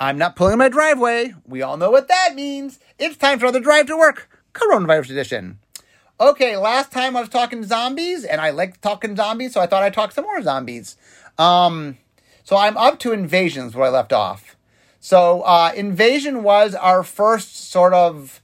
I'm not pulling my driveway. We all know what that means. It's time for another drive to work, coronavirus edition. Okay, last time I was talking zombies, and I like talking zombies, so I thought I'd talk some more zombies. Um, so I'm up to invasions where I left off. So uh, invasion was our first sort of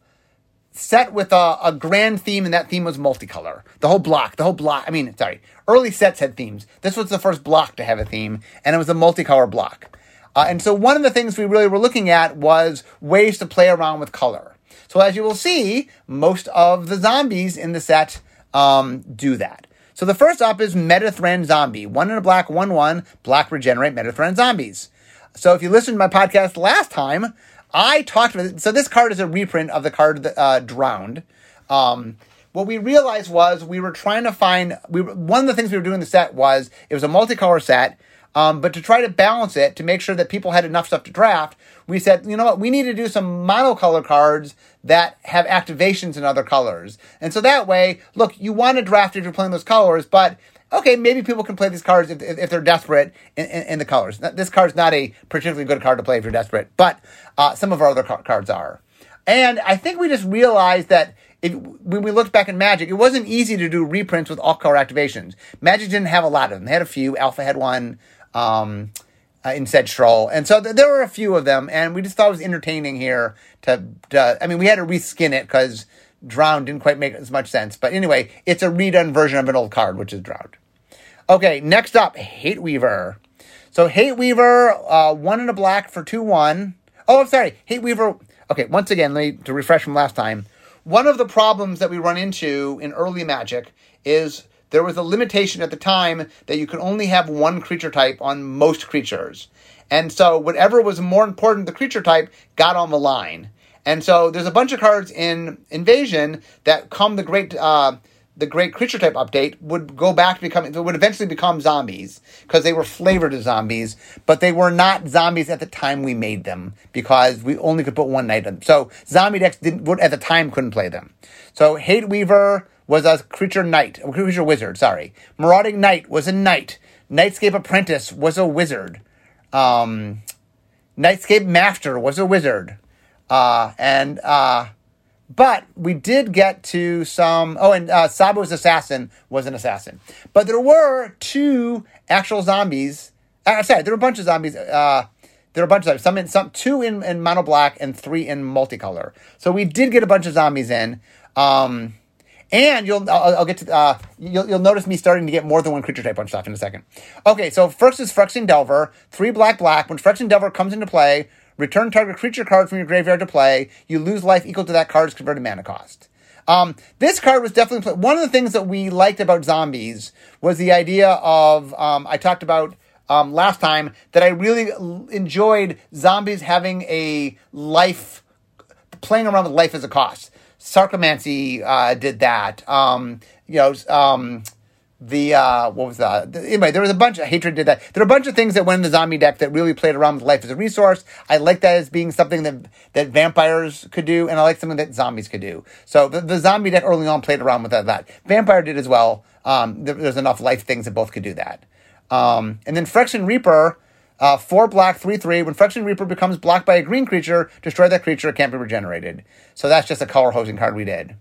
set with a, a grand theme, and that theme was multicolor. The whole block, the whole block. I mean, sorry, early sets had themes. This was the first block to have a theme, and it was a multicolor block. Uh, and so one of the things we really were looking at was ways to play around with color. So as you will see, most of the zombies in the set um, do that. So the first up is Metathran Zombie. One in a black, one one, black regenerate Metathran zombies. So if you listened to my podcast last time, I talked about it. So this card is a reprint of the card uh, Drowned. Um, what we realized was we were trying to find we one of the things we were doing in the set was it was a multicolor set um, but to try to balance it, to make sure that people had enough stuff to draft, we said, you know what, we need to do some monocolor cards that have activations in other colors. And so that way, look, you want to draft if you're playing those colors, but okay, maybe people can play these cards if, if they're desperate in, in, in the colors. This card's not a particularly good card to play if you're desperate, but uh, some of our other cards are. And I think we just realized that if, when we looked back in Magic, it wasn't easy to do reprints with all color activations. Magic didn't have a lot of them. They had a few. Alpha had one um, uh, in Sedge Troll. And so th- there were a few of them, and we just thought it was entertaining here to, to I mean, we had to reskin it because Drowned didn't quite make as much sense. But anyway, it's a redone version of an old card, which is Drowned. Okay, next up, Hate Weaver. So Hate Weaver, uh, one in a black for 2 1. Oh, I'm sorry. Hate Weaver. Okay, once again, let me, to refresh from last time. One of the problems that we run into in early Magic is there was a limitation at the time that you could only have one creature type on most creatures. And so whatever was more important, the creature type got on the line. And so there's a bunch of cards in Invasion that come the great uh, the great creature type update would go back to becoming would eventually become zombies because they were flavored as zombies, but they were not zombies at the time we made them because we only could put one in. So zombie decks didn't at the time couldn't play them. So Hate Weaver was a creature knight, a creature wizard, sorry. Marauding Knight was a knight. Nightscape Apprentice was a wizard. Um, Nightscape Master was a wizard. Uh, and, uh, but we did get to some. Oh, and uh, Tsabo's Assassin was an assassin. But there were two actual zombies. Uh, sorry, there were a bunch of zombies. Uh, there were a bunch of zombies. Some in some two in, in mono black and three in multicolor. So we did get a bunch of zombies in. Um, and you'll, I'll, I'll get to, uh, you'll, you'll notice me starting to get more than one creature type on stuff in a second. Okay, so first is Phyrexian Delver, three black black. When Phyrexian Delver comes into play, return target creature card from your graveyard to play. You lose life equal to that card's converted mana cost. Um, this card was definitely play- one of the things that we liked about zombies was the idea of um, I talked about um, last time that I really enjoyed zombies having a life playing around with life as a cost. Sarcomancy uh, did that. Um, you know, um, the uh, what was that? Anyway, there was a bunch of hatred did that. There are a bunch of things that went in the zombie deck that really played around with life as a resource. I like that as being something that that vampires could do, and I like something that zombies could do. So the, the zombie deck early on played around with that. that. Vampire did as well. Um, there, there's enough life things that both could do that. Um, and then Phyrexian Reaper uh, four black, three three. When Phyrexian Reaper becomes blocked by a green creature, destroy that creature. It can't be regenerated. So that's just a color hosing card we did.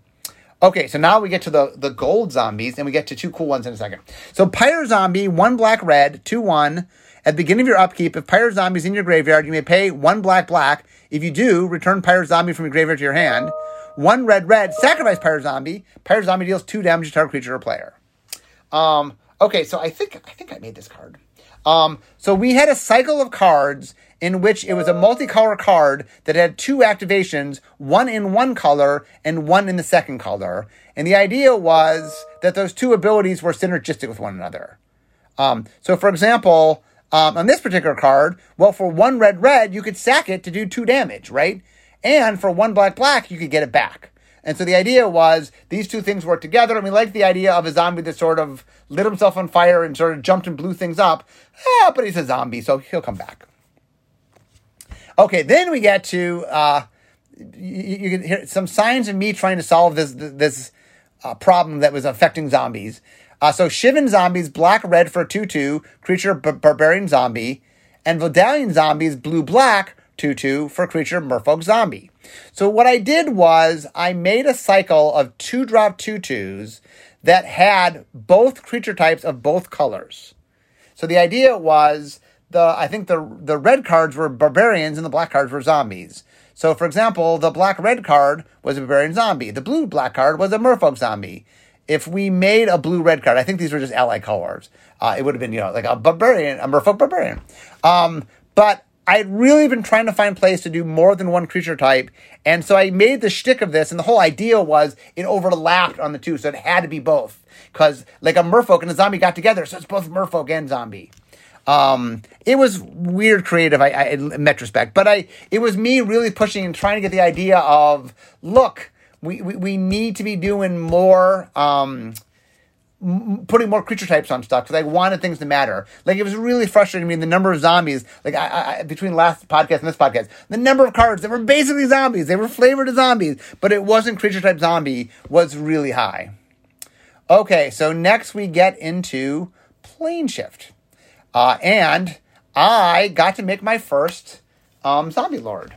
Okay, so now we get to the, the gold zombies, and we get to two cool ones in a second. So Pyre Zombie, one black red, two one. At the beginning of your upkeep, if Pyre Zombie is in your graveyard, you may pay one black black. If you do, return Pyre Zombie from your graveyard to your hand. One red red, sacrifice Pyre Zombie. Pyre Zombie deals two damage to target creature or player. Um, okay, so I think I think I made this card. Um, so we had a cycle of cards in which it was a multicolor card that had two activations, one in one color and one in the second color. And the idea was that those two abilities were synergistic with one another. Um, so, for example, um, on this particular card, well, for one red red, you could sack it to do two damage, right? And for one black black, you could get it back. And so the idea was these two things work together, and we like the idea of a zombie that sort of lit himself on fire and sort of jumped and blew things up. Yeah, but he's a zombie, so he'll come back. Okay, then we get to uh, you, you can hear some signs of me trying to solve this this uh, problem that was affecting zombies. Uh, so Shivan zombies, black red for two two creature b- barbarian zombie, and Vodalian zombies, blue black 2 2 for creature Merfolk Zombie. So what I did was I made a cycle of two drop 2 2s that had both creature types of both colors. So the idea was the I think the the red cards were barbarians and the black cards were zombies. So for example, the black red card was a barbarian zombie. The blue black card was a merfolk zombie. If we made a blue red card, I think these were just ally colors. Uh, it would have been you know like a barbarian, a merfolk barbarian. Um, but I'd really been trying to find plays to do more than one creature type. And so I made the shtick of this, and the whole idea was it overlapped on the two, so it had to be both. Because, like, a merfolk and a zombie got together, so it's both merfolk and zombie. Um, it was weird creative, I, I, in retrospect, but I, it was me really pushing and trying to get the idea of, look, we, we, we need to be doing more, um, putting more creature types on stuff because I wanted things to matter. Like it was really frustrating me the number of zombies. Like I, I, between last podcast and this podcast, the number of cards that were basically zombies. They were flavored as zombies, but it wasn't creature type zombie was really high. Okay, so next we get into Planeshift, uh, and I got to make my first um, zombie lord.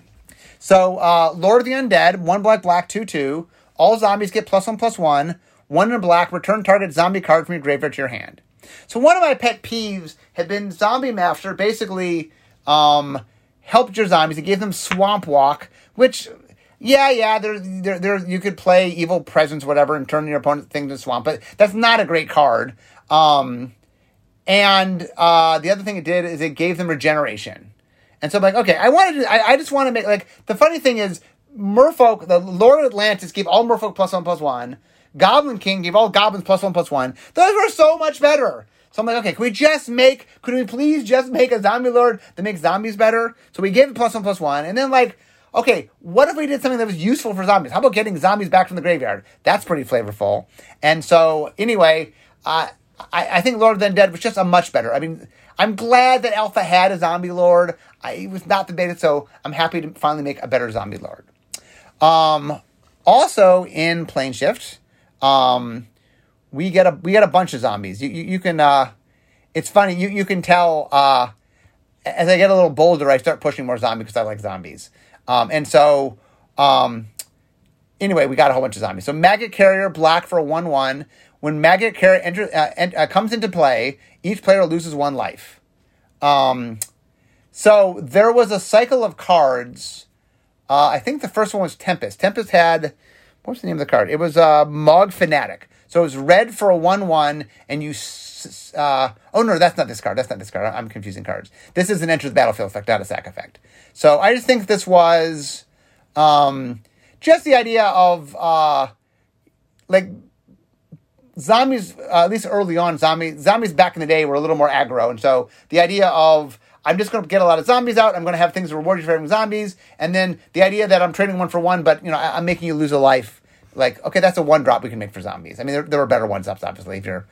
So uh, Lord of the Undead, one black black two two. All zombies get plus one plus one one in black, return target zombie card from your graveyard to your hand. So one of my pet peeves had been Zombie Master basically um, helped your zombies. It gave them Swamp Walk, which, yeah, yeah, there, there, there, you could play Evil Presence, whatever, and turn your opponent's thing to Swamp, but that's not a great card. Um, and uh, the other thing it did is it gave them regeneration. And so I'm like, okay, I wanted to, I, I just want to make, like, the funny thing is, Merfolk, the Lord of Atlantis gave all Merfolk plus one plus one. Goblin King gave all goblins plus one plus one. Those were so much better. So I'm like, okay, can we just make, could we please just make a zombie lord that makes zombies better? So we gave it plus one plus one. And then like, okay, what if we did something that was useful for zombies? How about getting zombies back from the graveyard? That's pretty flavorful. And so anyway, uh, I, I think Lord of the Dead was just a much better. I mean, I'm glad that Alpha had a zombie lord. I was not beta, so I'm happy to finally make a better zombie lord. Um, also in Planeshift, um, we get a we get a bunch of zombies. You you, you can uh, it's funny you you can tell uh, as I get a little bolder, I start pushing more zombies because I like zombies. Um, and so um, anyway, we got a whole bunch of zombies. So maggot carrier black for one one. When maggot carrier enter, uh, ent- uh, comes into play, each player loses one life. Um, so there was a cycle of cards. Uh, I think the first one was Tempest. Tempest had what's the name of the card? It was uh, Mog Fanatic. So it was red for a 1 1, and you. Uh, oh, no, that's not this card. That's not this card. I'm confusing cards. This is an enter the battlefield effect, not a sack effect. So I just think this was um, just the idea of uh, like zombies, uh, at least early on, zombie, zombies back in the day were a little more aggro. And so the idea of I'm just going to get a lot of zombies out. I'm going to have things reward you for having zombies. And then the idea that I'm trading one for one, but you know, I, am making you lose a life. Like, okay, that's a one drop we can make for zombies. I mean, there, there are better one drops, obviously, if you're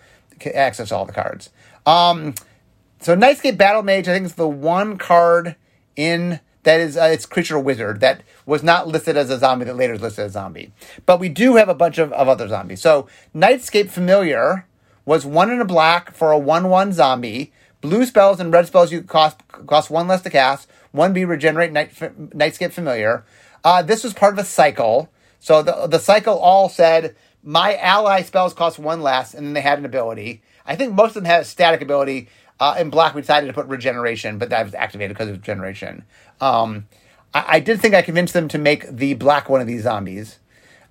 access all the cards. Um, so Nightscape Battle Mage, I think, is the one card in that is uh, it's creature wizard that was not listed as a zombie that later is listed as a zombie. But we do have a bunch of, of other zombies. So Nightscape Familiar was one in a black for a one one zombie Blue spells and red spells you cost cost one less to cast. One B regenerate night nightscape familiar. Uh, this was part of a cycle. So the the cycle all said my ally spells cost one less, and then they had an ability. I think most of them had a static ability. Uh, in black, we decided to put regeneration, but that was activated because of regeneration. Um, I, I, did think I convinced them to make the black one of these zombies.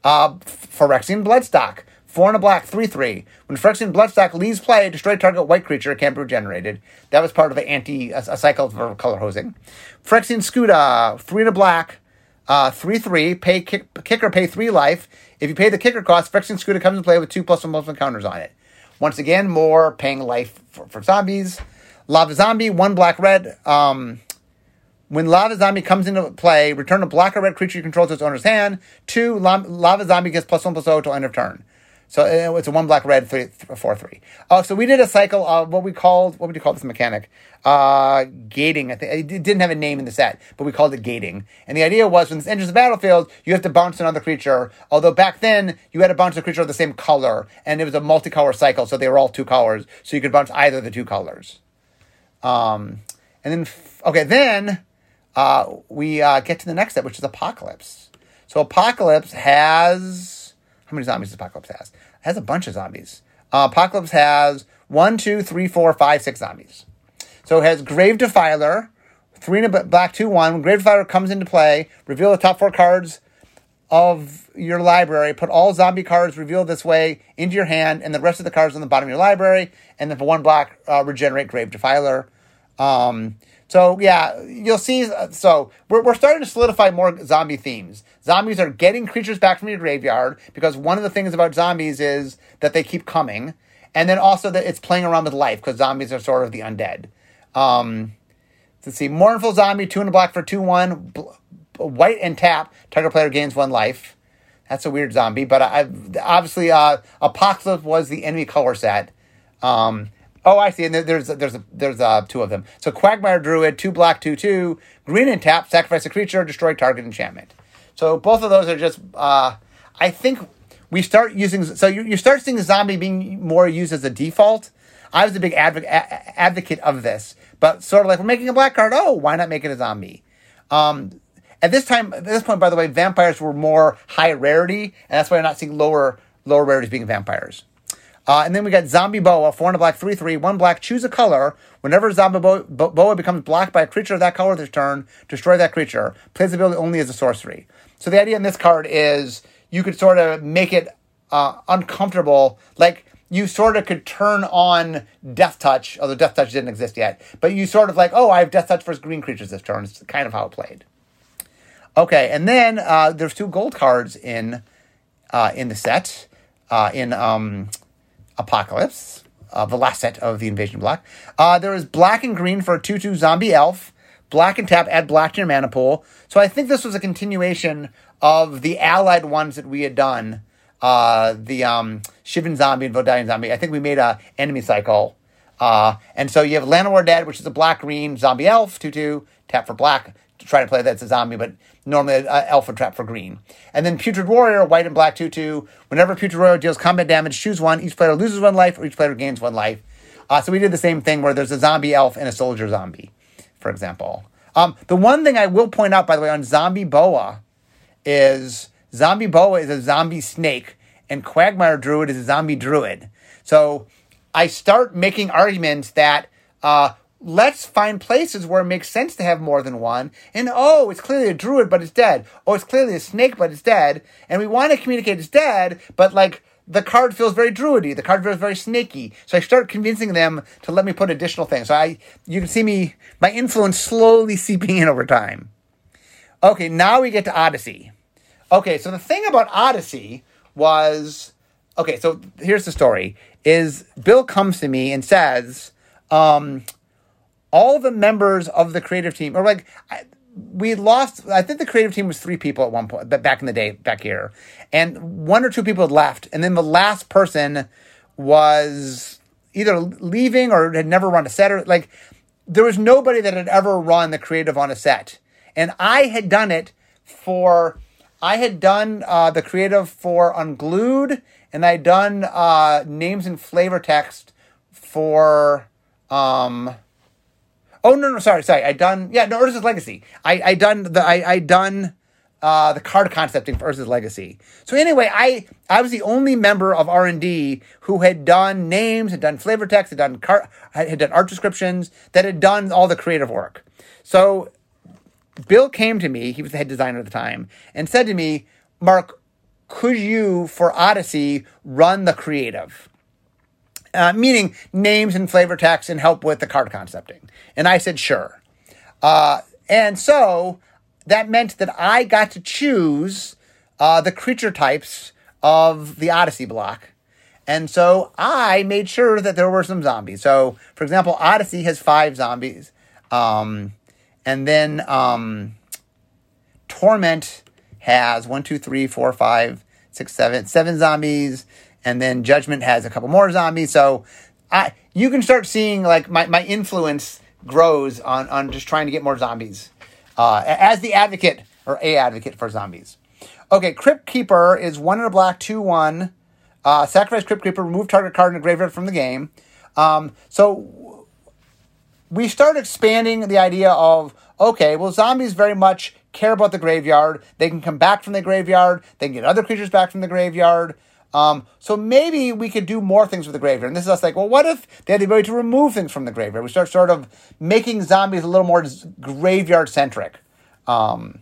Uh, Phyrexian Bloodstock. Four and a black, 3 3. When Phyrexian Bloodstock leaves play, destroy target white creature can't be regenerated. That was part of the anti, a, a cycle for color hosing. Phyrexian Scuta, 3 and a black, uh, 3 3. Pay kick, kicker, pay 3 life. If you pay the kicker cost, Phyrexian Scuta comes into play with 2 plus 1 plus 1 counters on it. Once again, more paying life for, for zombies. Lava Zombie, 1 black red. Um, when Lava Zombie comes into play, return a black or red creature you control to its owner's hand. Two, Lava Zombie gets plus one plus zero till end of turn. So uh, it's a one black red three four three. Oh, so we did a cycle of what we called what would you call this mechanic? Uh, gating. I think it didn't have a name in the set, but we called it gating. And the idea was when this enters the battlefield, you have to bounce another creature. Although back then you had to bounce a creature of the same color, and it was a multicolor cycle, so they were all two colors, so you could bounce either of the two colors. Um, and then okay, then uh, we uh, get to the next step, which is Apocalypse. So Apocalypse has how many zombies does Apocalypse has? It has a bunch of zombies. Uh, Apocalypse has one, two, three, four, five, six zombies. So it has Grave Defiler, three in a black, two, one. Grave Defiler comes into play, reveal the top four cards of your library, put all zombie cards revealed this way into your hand, and the rest of the cards on the bottom of your library, and then for one black, uh, regenerate Grave Defiler. Um, so yeah, you'll see. So we're, we're starting to solidify more zombie themes. Zombies are getting creatures back from your graveyard because one of the things about zombies is that they keep coming, and then also that it's playing around with life because zombies are sort of the undead. Um, let's see, mournful zombie, two in a black for two one, white and tap. Target player gains one life. That's a weird zombie, but I've obviously, uh, Apocalypse was the enemy color set. Um, oh, I see. And there's there's there's uh, two of them. So Quagmire Druid, two black, two two, green and tap, sacrifice a creature, destroy target enchantment. So both of those are just. Uh, I think we start using. So you, you start seeing the zombie being more used as a default. I was a big advocate advocate of this, but sort of like we're making a black card. Oh, why not make it a zombie? Um, at this time, at this point, by the way, vampires were more high rarity, and that's why I'm not seeing lower lower rarities being vampires. Uh, and then we got Zombie Boa, four and a black, three three, one black. Choose a color. Whenever Zombie Boa, Boa becomes blocked by a creature of that color this turn, destroy that creature. Plays ability only as a sorcery. So the idea in this card is you could sort of make it uh, uncomfortable, like you sort of could turn on Death Touch, although Death Touch didn't exist yet. But you sort of like, oh, I have Death Touch for green creatures this turn. It's kind of how it played. Okay, and then uh, there's two gold cards in uh, in the set. Uh, in um, Apocalypse, uh, the last set of the Invasion block. Uh, there is black and green for a 2 2 zombie elf. Black and tap, add black to your mana pool. So I think this was a continuation of the allied ones that we had done. Uh, the um, Shivan zombie and Vodalian zombie. I think we made a enemy cycle. Uh, and so you have Llanowar Dead, which is a black green zombie elf, 2 2, tap for black to try to play that's a zombie, but normally uh, alpha trap for green. And then Putrid Warrior, white and black 2 2. Whenever Putrid Warrior deals combat damage, choose one. Each player loses one life, or each player gains one life. Uh, so we did the same thing where there's a zombie elf and a soldier zombie, for example. Um, the one thing I will point out, by the way, on Zombie Boa is Zombie Boa is a zombie snake, and Quagmire Druid is a zombie druid. So I start making arguments that uh, let's find places where it makes sense to have more than one. And oh, it's clearly a druid, but it's dead. Oh, it's clearly a snake, but it's dead. And we want to communicate it's dead, but like the card feels very druidy. The card feels very snaky. So I start convincing them to let me put additional things. So I, you can see me, my influence slowly seeping in over time. Okay, now we get to Odyssey. Okay, so the thing about Odyssey was, okay, so here's the story: is Bill comes to me and says, um, all the members of the creative team, or like we lost. I think the creative team was three people at one point, back in the day, back here, and one or two people had left, and then the last person was either leaving or had never run a set, or like there was nobody that had ever run the creative on a set, and I had done it for. I had done uh, the creative for Unglued, and I'd done uh, names and flavor text for um, Oh no, no, sorry, sorry. I done yeah, no, Urza's Legacy. I I done the I I done uh, the card concepting for Urza's Legacy. So anyway, I I was the only member of R and D who had done names, had done flavor text, had done car, had done art descriptions, that had done all the creative work. So Bill came to me. He was the head designer at the time, and said to me, "Mark, could you for Odyssey run the creative?" Uh, meaning names and flavor text and help with the card concepting. And I said, sure. Uh, and so that meant that I got to choose uh, the creature types of the Odyssey block. And so I made sure that there were some zombies. So, for example, Odyssey has five zombies. Um, and then um, Torment has one, two, three, four, five, six, seven, seven zombies and then Judgment has a couple more zombies. So I you can start seeing like my, my influence grows on on just trying to get more zombies uh, as the advocate or a advocate for zombies. Okay, Crypt Creeper is one in a black, two one. Uh, sacrifice Crypt Creeper, remove target card in the graveyard from the game. Um, so we start expanding the idea of okay, well, zombies very much care about the graveyard. They can come back from the graveyard. They can get other creatures back from the graveyard. Um, so maybe we could do more things with the graveyard. And this is us like, well, what if they had the ability to remove things from the graveyard? We start sort of making zombies a little more graveyard centric. Um,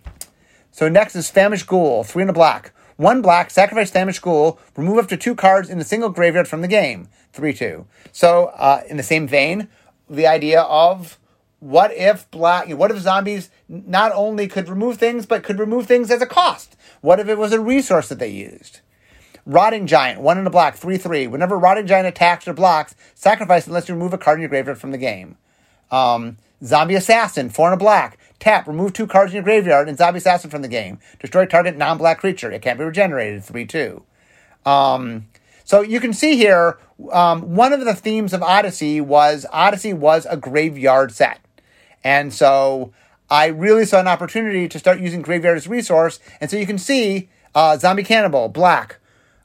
so next is Famished Ghoul, three in a black. One black, sacrifice Famished Ghoul, remove up to two cards in a single graveyard from the game. 3 2. So, uh, in the same vein, the idea of what if black, what if zombies not only could remove things, but could remove things as a cost? What if it was a resource that they used? Rotting Giant, one in a black, 3 3. Whenever Rotting Giant attacks or blocks, sacrifice unless you remove a card in your graveyard from the game. Um, Zombie Assassin, 4 in a black. Tap, remove two cards in your graveyard and Zombie Assassin from the game. Destroy target non black creature. It can't be regenerated, 3 2. Um, so you can see here, um, one of the themes of Odyssey was Odyssey was a graveyard set. And so I really saw an opportunity to start using graveyard as a resource. And so you can see uh, Zombie Cannibal, black.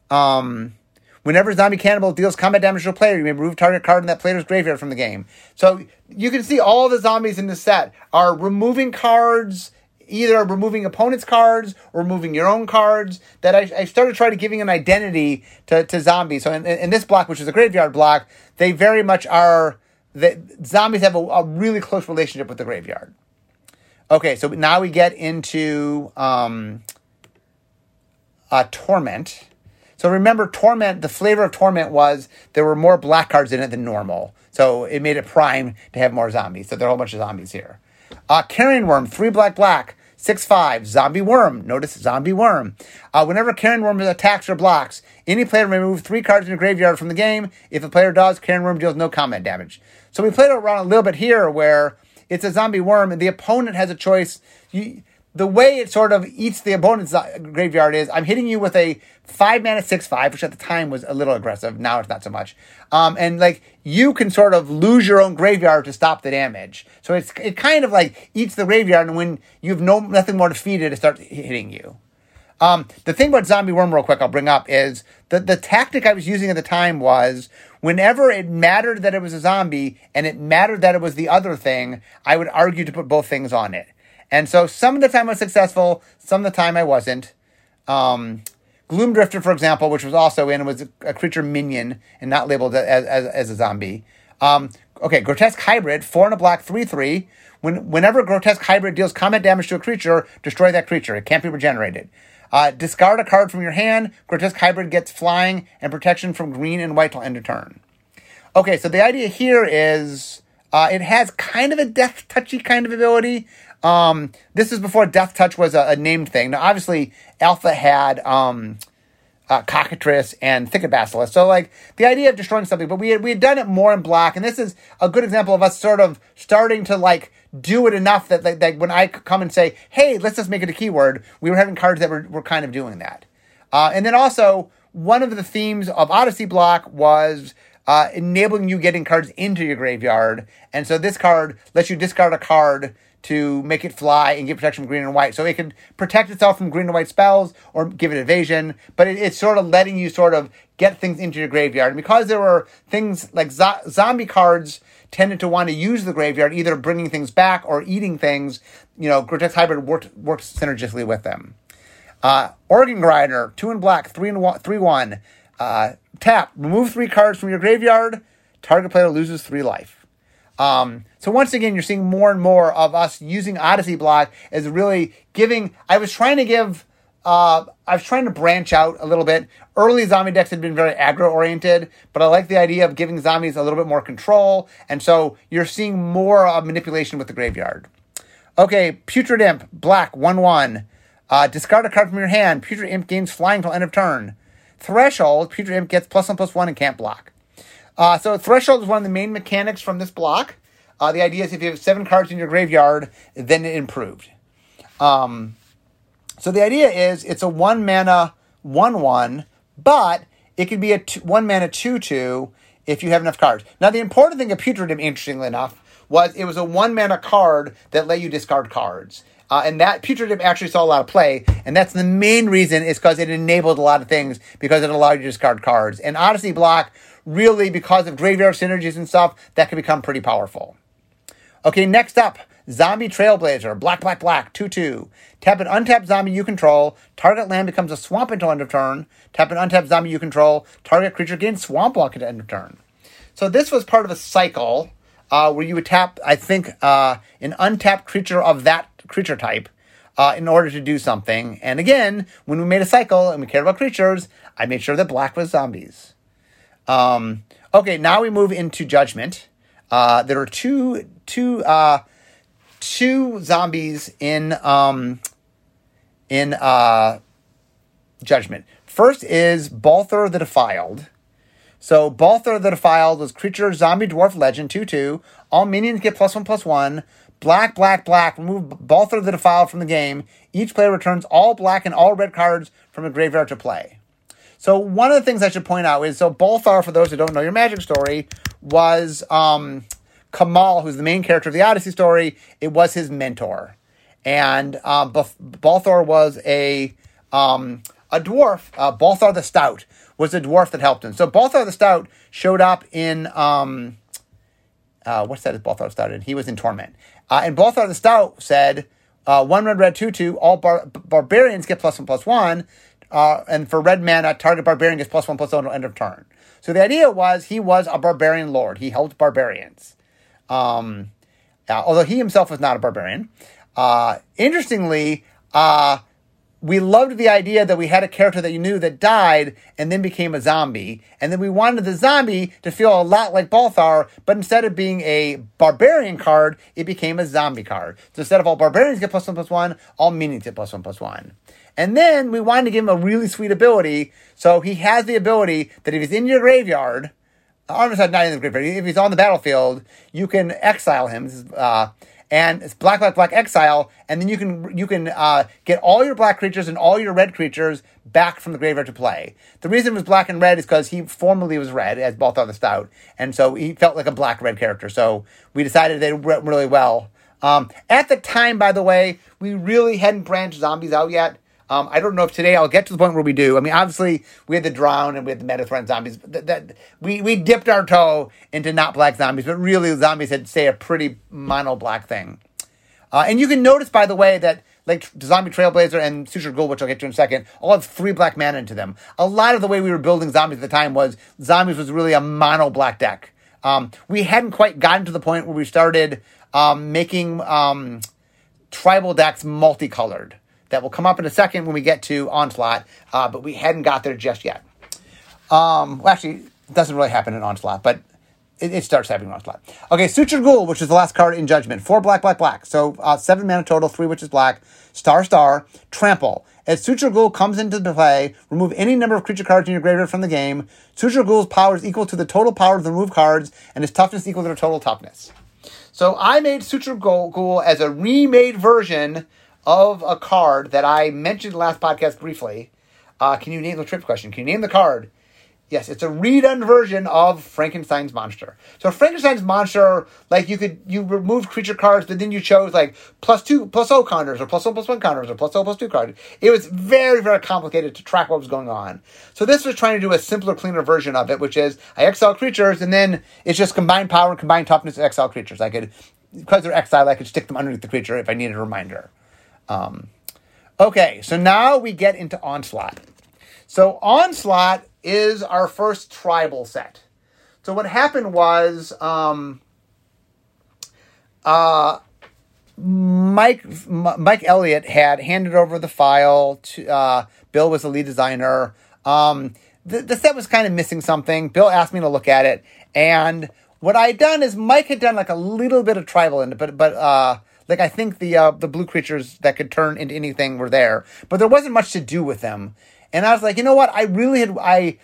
Um, whenever Zombie Cannibal deals combat damage to a player, you may remove target card in that player's graveyard from the game. So you can see all the zombies in the set are removing cards either removing opponents' cards or removing your own cards. That I, I started trying to giving an identity to, to zombies. So in, in this block, which is a graveyard block, they very much are. Zombies have a, a really close relationship with the graveyard. Okay, so now we get into um, a torment. So remember, torment. The flavor of torment was there were more black cards in it than normal, so it made it prime to have more zombies. So there are a whole bunch of zombies here. Uh, Carrion Wurm, three black black. Six five, zombie worm. Notice zombie worm. Uh, whenever Carrion Wurm attacks or blocks, any player may remove three cards in the graveyard from the game. If a player does, Carrion Wurm deals no combat damage. So we played around a little bit here where it's a zombie worm and the opponent has a choice. You, the way it sort of eats the opponent's graveyard is I'm hitting you with a five mana six five, which at the time was a little aggressive. Now it's not so much. Um, and like you can sort of lose your own graveyard to stop the damage. So it's it kind of like eats the graveyard, and when you have no nothing more to feed it, it starts hitting you. Um, the thing about zombie worm, real quick, I'll bring up is that the tactic I was using at the time was whenever it mattered that it was a zombie and it mattered that it was the other thing, I would argue to put both things on it. And so some of the time I was successful, some of the time I wasn't. Um, Gloom Drifter, for example, which was also in, was a creature minion and not labeled as, as, as a zombie. Um, okay, Grotesque Hybrid, four and a black, three three. When, whenever Grotesque Hybrid deals combat damage to a creature, destroy that creature. It can't be regenerated. Uh, discard a card from your hand. Grotesque Hybrid gets flying and protection from green and white till end of turn. Okay, so the idea here is uh, it has kind of a death touchy kind of ability, um, this is before Death Touch was a, a named thing. Now, obviously, Alpha had um, uh, Cockatrice and Thicket Basilisk. So, like, the idea of destroying something, but we had, we had done it more in black, and this is a good example of us sort of starting to, like, do it enough that, that, that when I come and say, hey, let's just make it a keyword, we were having cards that were, were kind of doing that. Uh, and then also, one of the themes of Odyssey block was uh, enabling you getting cards into your graveyard. And so this card lets you discard a card to make it fly and get protection from green and white. So it can protect itself from green and white spells or give it evasion, but it, it's sort of letting you sort of get things into your graveyard. And because there were things like zo- zombie cards tended to want to use the graveyard, either bringing things back or eating things, you know, Grotesque Hybrid worked, works synergistically with them. Uh, Organ Grinder, two in black, three and one, three one. Uh, tap, remove three cards from your graveyard. Target player loses three life. Um, so once again, you're seeing more and more of us using Odyssey Block as really giving. I was trying to give. Uh, I was trying to branch out a little bit. Early zombie decks had been very aggro oriented, but I like the idea of giving zombies a little bit more control, and so you're seeing more of manipulation with the graveyard. Okay, Putrid Imp, black, 1 1. Uh, discard a card from your hand. Putrid Imp gains flying till end of turn. Threshold, Putrid Imp gets plus 1 plus 1 and can't block. Uh, so threshold is one of the main mechanics from this block. Uh, the idea is if you have seven cards in your graveyard, then it improved. Um, so the idea is it's a one mana one one, but it could be a two, one mana two two if you have enough cards. Now the important thing of Putrid Imp, interestingly enough, was it was a one mana card that let you discard cards. Uh, and that Putrid Imp actually saw a lot of play, and that's the main reason is because it enabled a lot of things because it allowed you to discard cards. And Odyssey Block really, because of graveyard synergies and stuff, that can become pretty powerful. Okay, next up, Zombie Trailblazer, black, black, black, 2 2. Tap an untapped zombie you control. Target land becomes a swamp until end of turn. Tap an untapped zombie you control. Target creature gains swamp walk at end of turn. So this was part of a cycle uh, where you would tap, I think, uh, an untapped creature of that creature type uh, in order to do something. And again, when we made a cycle and we cared about creatures, I made sure that black was zombies. Um, okay, now we move into Judgment. Uh, there are two two uh, two zombies in um, in uh, Judgment. First is Balthor the Defiled. So Balthor the Defiled was creature zombie dwarf legend 2 2. All minions get plus 1 plus 1. Black, black, black. Remove Balthor the Defiled from the game. Each player returns all black and all red cards from a graveyard to play. So one of the things I should point out is so Balthor, for those who don't know your magic story, was um, Kamahl, who's the main character of the Odyssey story. It was his mentor. And um, Balthor was a um, a dwarf, uh, Balthor the Stout, was a dwarf that helped him. So Balthor the Stout showed up in um, uh, what's that? Is Balthor Stout in? He was in Torment, uh, and Balthor the Stout said, uh, "One red, red, two, two. All bar- barbarians get plus one, plus one, uh, and for red mana, target barbarian gets plus one, plus one end of turn." So the idea was he was a barbarian lord. He helped barbarians, um, uh, although he himself was not a barbarian. Uh, interestingly, we loved the idea that we had a character that you knew that died and then became a zombie. And then we wanted the zombie to feel a lot like Balthor, but instead of being a barbarian card, it became a zombie card. So instead of all barbarians get plus one plus one, all minions get plus one plus one. And then we wanted to give him a really sweet ability. So he has the ability that if he's in your graveyard, almost not in the graveyard, if he's on the battlefield, you can exile him. Uh, and it's black, black, black exile, and then you can you can uh, get all your black creatures and all your red creatures back from the graveyard to play. The reason it was black and red is because he formerly was red as Balthor the Stout, and so he felt like a black red character. So we decided they went really well. Um, at the time, by the way, we really hadn't branched zombies out yet. Um, I don't know if today I'll get to the point where we do. I mean, obviously we had the drown and we had the Metathran zombies. That, that, we we dipped our toe into not black zombies, but really zombies had stay a pretty mono black thing. Uh, and you can notice, by the way, that like Zombie Trailblazer and Sutured Ghoul, which I'll get to in a second, all have three black mana into them. A lot of the way we were building zombies at the time was zombies was really a mono black deck. Um, we hadn't quite gotten to the point where we started um, making um, tribal decks multicolored that will come up in a second when we get to Onslaught, uh, but we hadn't got there just yet. Um, well, actually, it doesn't really happen in Onslaught, but it, it starts happening in Onslaught. Okay, Sutured Ghoul, which is the last card in Judgment. Four black, black, black. So uh, seven mana total, three which is black. Star, star, trample. As Sutured Ghoul comes into play, remove any number of creature cards in your graveyard from the game. Sutured Ghoul's power is equal to the total power of the removed cards, and his toughness equal to their total toughness. So I made Sutured Ghoul as a remade version of a card that I mentioned last podcast briefly. Uh, can you name the trip question? Can you name the card? Yes, it's a redone version of Frankenstein's monster. So Frankenstein's monster, like you could you removed creature cards, but then you chose like plus two plus O counters or plus one plus one counters or plus O plus two cards. It was very very complicated to track what was going on. So this was trying to do a simpler, cleaner version of it, which is I exile creatures and then it's just combined power and combined toughness of exile creatures. I could because they're exiled, I could stick them underneath the creature if I needed a reminder. Um, okay, so now we get into Onslaught. So Onslaught is our first tribal set. So what happened was um, uh, Mike Mike Elliott had handed over the file to uh, Bill was the lead designer. Um, the, the set was kind of missing something. Bill asked me to look at it, and what I had done is Mike had done like a little bit of tribal in it, but but uh, like I think the uh, the blue creatures that could turn into anything were there, but there wasn't much to do with them. And I was like, you know what? I really had I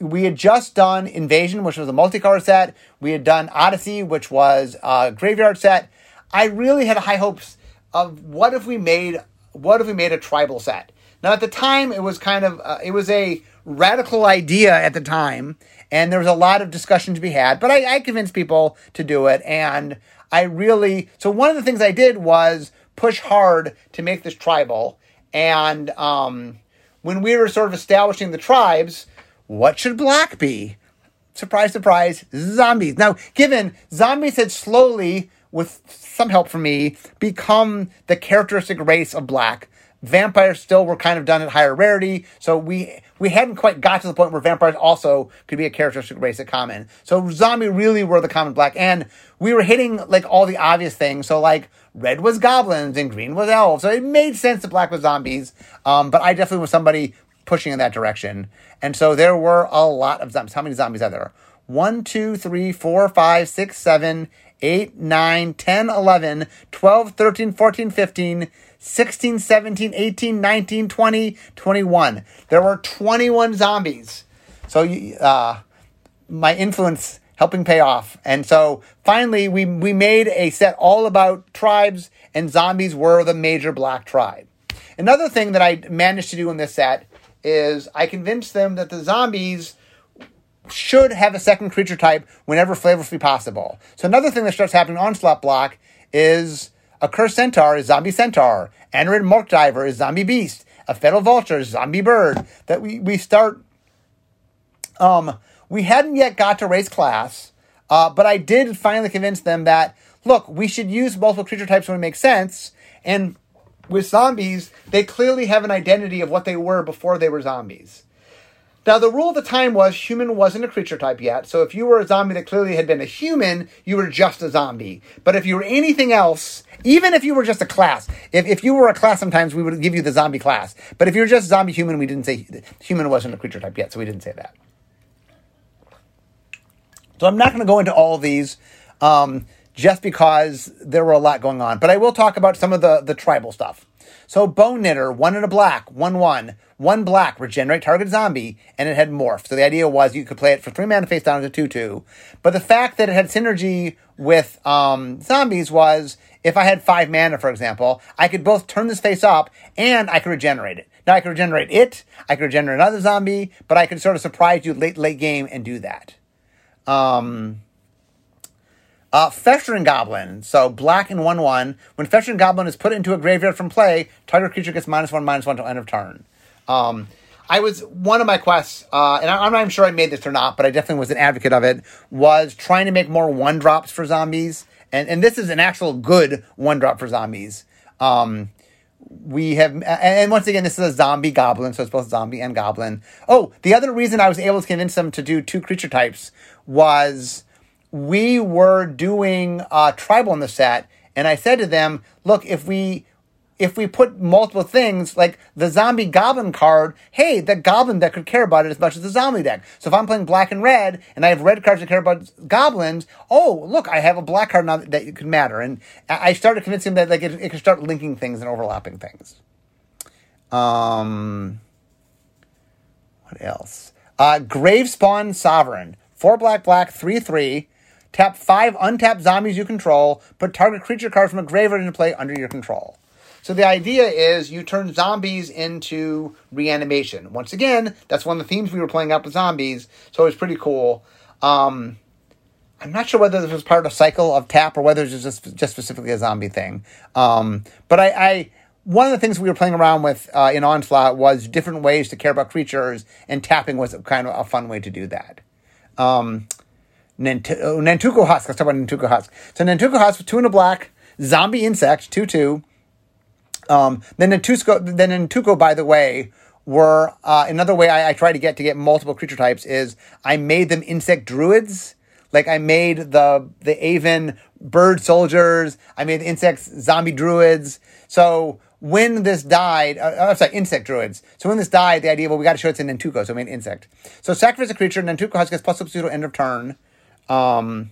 we had just done Invasion, which was a multi-card set. We had done Odyssey, which was a graveyard set. I really had high hopes of what if we made what if we made a tribal set. Now at the time it was kind of uh, it was a radical idea at the time, and there was a lot of discussion to be had. But I, I convinced people to do it, and I really so one of the things I did was push hard to make this tribal. And um, when we were sort of establishing the tribes, what should black be? Surprise, surprise, zombies. Now, given zombies had slowly with some help from me, become the characteristic race of black. Vampires still were kind of done at higher rarity, so we we hadn't quite got to the point where vampires also could be a characteristic race at common. So zombie really were the common black, and we were hitting like all the obvious things. So like red was goblins and green was elves, so it made sense that black was zombies. Um, but I definitely was somebody pushing in that direction, and so there were a lot of zombies. How many zombies are there? 1, 2, 3, 4, 5, 6, 7, 8, 9, 10, 11, 12, 13, 14, 15, 16, 17, 18, 19, 20, 21. There were 21 zombies. So uh, my influence helping pay off. And so finally, we, we made a set all about tribes, and zombies were the major black tribe. Another thing that I managed to do in this set is I convinced them that the zombies should have a second creature type whenever flavorfully possible. So another thing that starts happening Onslaught block is Accursed Centaur is zombie centaur, Anurid Murkdiver is zombie beast, a fatal vulture is zombie bird. That we we start. Um, we hadn't yet got to race class, uh, but I did finally convince them that look, we should use multiple creature types when it makes sense, and with zombies, they clearly have an identity of what they were before they were zombies. Now, the rule of the time was human wasn't a creature type yet, so if you were a zombie that clearly had been a human, you were just a zombie. But if you were anything else, even if you were just a class, if, if you were a class sometimes, we would give you the zombie class. But if you were just zombie human, we didn't say human wasn't a creature type yet, so we didn't say that. So I'm not going to go into all these um, just because there were a lot going on, but I will talk about some of the, the tribal stuff. So Bone Knitter, one in a black, one one, one black, regenerate target zombie, and it had morph. So the idea was you could play it for three mana face down to two two. But the fact that it had synergy with um, zombies was if I had five mana, for example, I could both turn this face up and I could regenerate it. Now I could regenerate it, I could regenerate another zombie, but I could sort of surprise you late late game and do that. Um, uh, Festering Goblin, so black and 1 1. When Festering Goblin is put into a graveyard from play, target creature gets minus 1, minus 1 till end of turn. Um, I was, one of my quests, uh, and I, am not even sure I made this or not, but I definitely was an advocate of it, was trying to make more one drops for zombies. And, and this is an actual good one drop for zombies. Um, we have, and once again, this is a zombie goblin, so it's both zombie and goblin. Oh, the other reason I was able to convince them to do two creature types was we were doing uh, tribal in the set, and I said to them, "Look, if we if we put multiple things like the zombie goblin card, hey, the goblin deck could care about it as much as the zombie deck. So if I'm playing black and red and I have red cards that care about goblins, oh, look, I have a black card now that, could matter. And I started convincing them that like it, it could start linking things and overlapping things. Um, what else? Uh, Gravespawn Sovereign. Four black, black, three, three. Tap five untapped zombies you control. Put target creature card from a graveyard into play under your control. So the idea is you turn zombies into reanimation. Once again, that's one of the themes we were playing out with zombies, so it was pretty cool. Um, I'm not sure whether this was part of a cycle of tap or whether it's just just specifically a zombie thing. Um, but I, I, one of the things we were playing around with uh, in Onslaught was different ways to care about creatures, and tapping was kind of a fun way to do that. Um, Nant- oh, Nantuko Husk. Let's talk about Nantuko Husk. So Nantuko Husk, two in a black, zombie insect, two two. Um, then Nantuko, then Nantuko, by the way, were uh, another way I, I try to get to get multiple creature types is I made them insect druids. Like I made the the Aven bird soldiers. I made the insects zombie druids. So when this died, uh, I'm sorry, insect druids. So when this died, the idea, well, we got to show it's in Nantuko, so I made insect. So sacrifice a creature, Nantuko Husk gets plus pseudo end of turn. Um,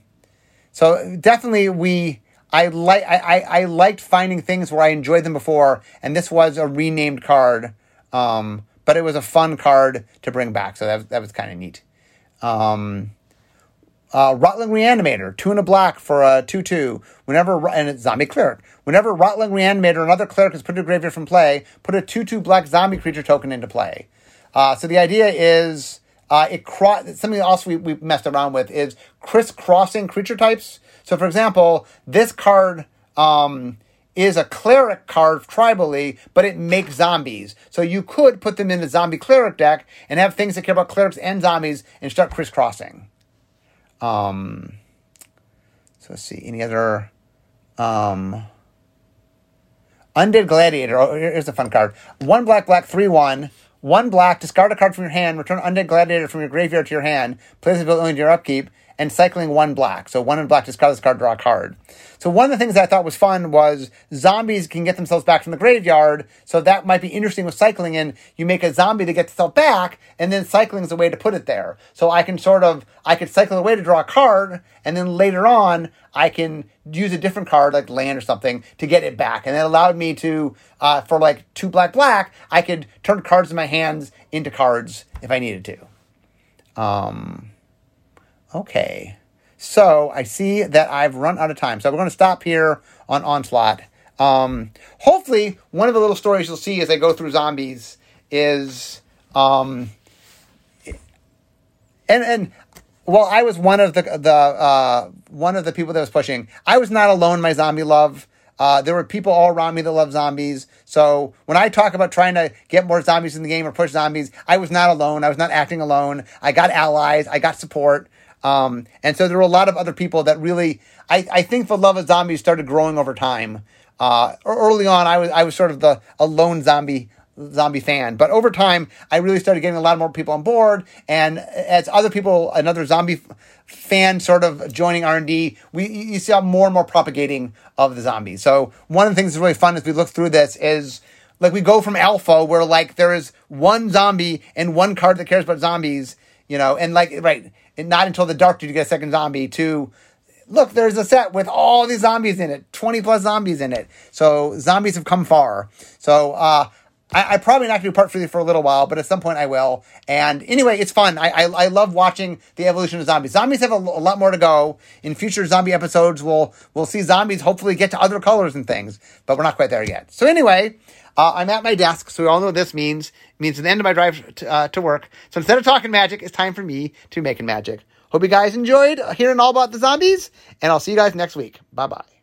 so definitely we I like I, I, liked finding things where I enjoyed them before, and this was a renamed card. Um, but it was a fun card to bring back, so that that was kind of neat. Um, uh, Rotlung Reanimator, two and a black for a two-two. Whenever and it's zombie cleric. Whenever Rotlung Reanimator, another cleric is put a graveyard from play, put a two-two black zombie creature token into play. Uh, so the idea is uh, it cro- something else we, we messed around with is crisscrossing creature types. So, for example, this card um, is a cleric card tribally, but it makes zombies. So you could put them in the zombie cleric deck and have things that care about clerics and zombies and start crisscrossing. Um, so let's see any other. Um, Undead Gladiator. Oh, here's a fun card. One black, black, three one. One black. Discard a card from your hand. Return Undead Gladiator from your graveyard to your hand. Place the ability into your upkeep. And cycling one black. So one in black. Discard this card. Draw a card. So one of the things I thought was fun was zombies can get themselves back from the graveyard. So that might be interesting with cycling. And you make a zombie to get itself back, and then cycling is a way to put it there. So I can sort of I could cycle away to draw a card, and then later on I can use a different card like land or something to get it back. And that allowed me to uh, for like two black black I could turn cards in my hands into cards if I needed to. Um. Okay. So I see that I've run out of time. So we're going to stop here on Onslaught. Um, hopefully, one of the little stories you'll see as I go through zombies is, um, and and well, I was one of the the uh, one of the people that was pushing. I was not alone. My zombie love. Uh, there were people all around me that love zombies. So when I talk about trying to get more zombies in the game or push zombies, I was not alone. I was not acting alone. I got allies. I got support. Um, and so there were a lot of other people that really, I, I think the love of zombies started growing over time. Uh, early on, I was I was sort of the a lone zombie zombie fan, but over time, I really started getting a lot more people on board. And as other people, another zombie fan sort of joining R and D, we you see more and more propagating of the zombies. So one of the things that's really fun as we look through this is like we go from alpha where like there is one zombie and one card that cares about zombies, you know, and like right not until the dark do you get a second zombie to look there's a set with all these zombies in it 20 plus zombies in it so zombies have come far so uh I, I probably not to do part three for a little while, but at some point I will. And anyway, it's fun. I, I, I love watching the evolution of zombies. Zombies have a, a, lot more to go. In future zombie episodes, we'll we'll see zombies hopefully get to other colors and things, but we're not quite there yet. So anyway, uh, I'm at my desk, so we all know what this means. It means the end of my drive to, uh, to work. So instead of talking magic, it's time for me to making magic. Hope you guys enjoyed hearing all about the zombies, and I'll see you guys next week. Bye bye.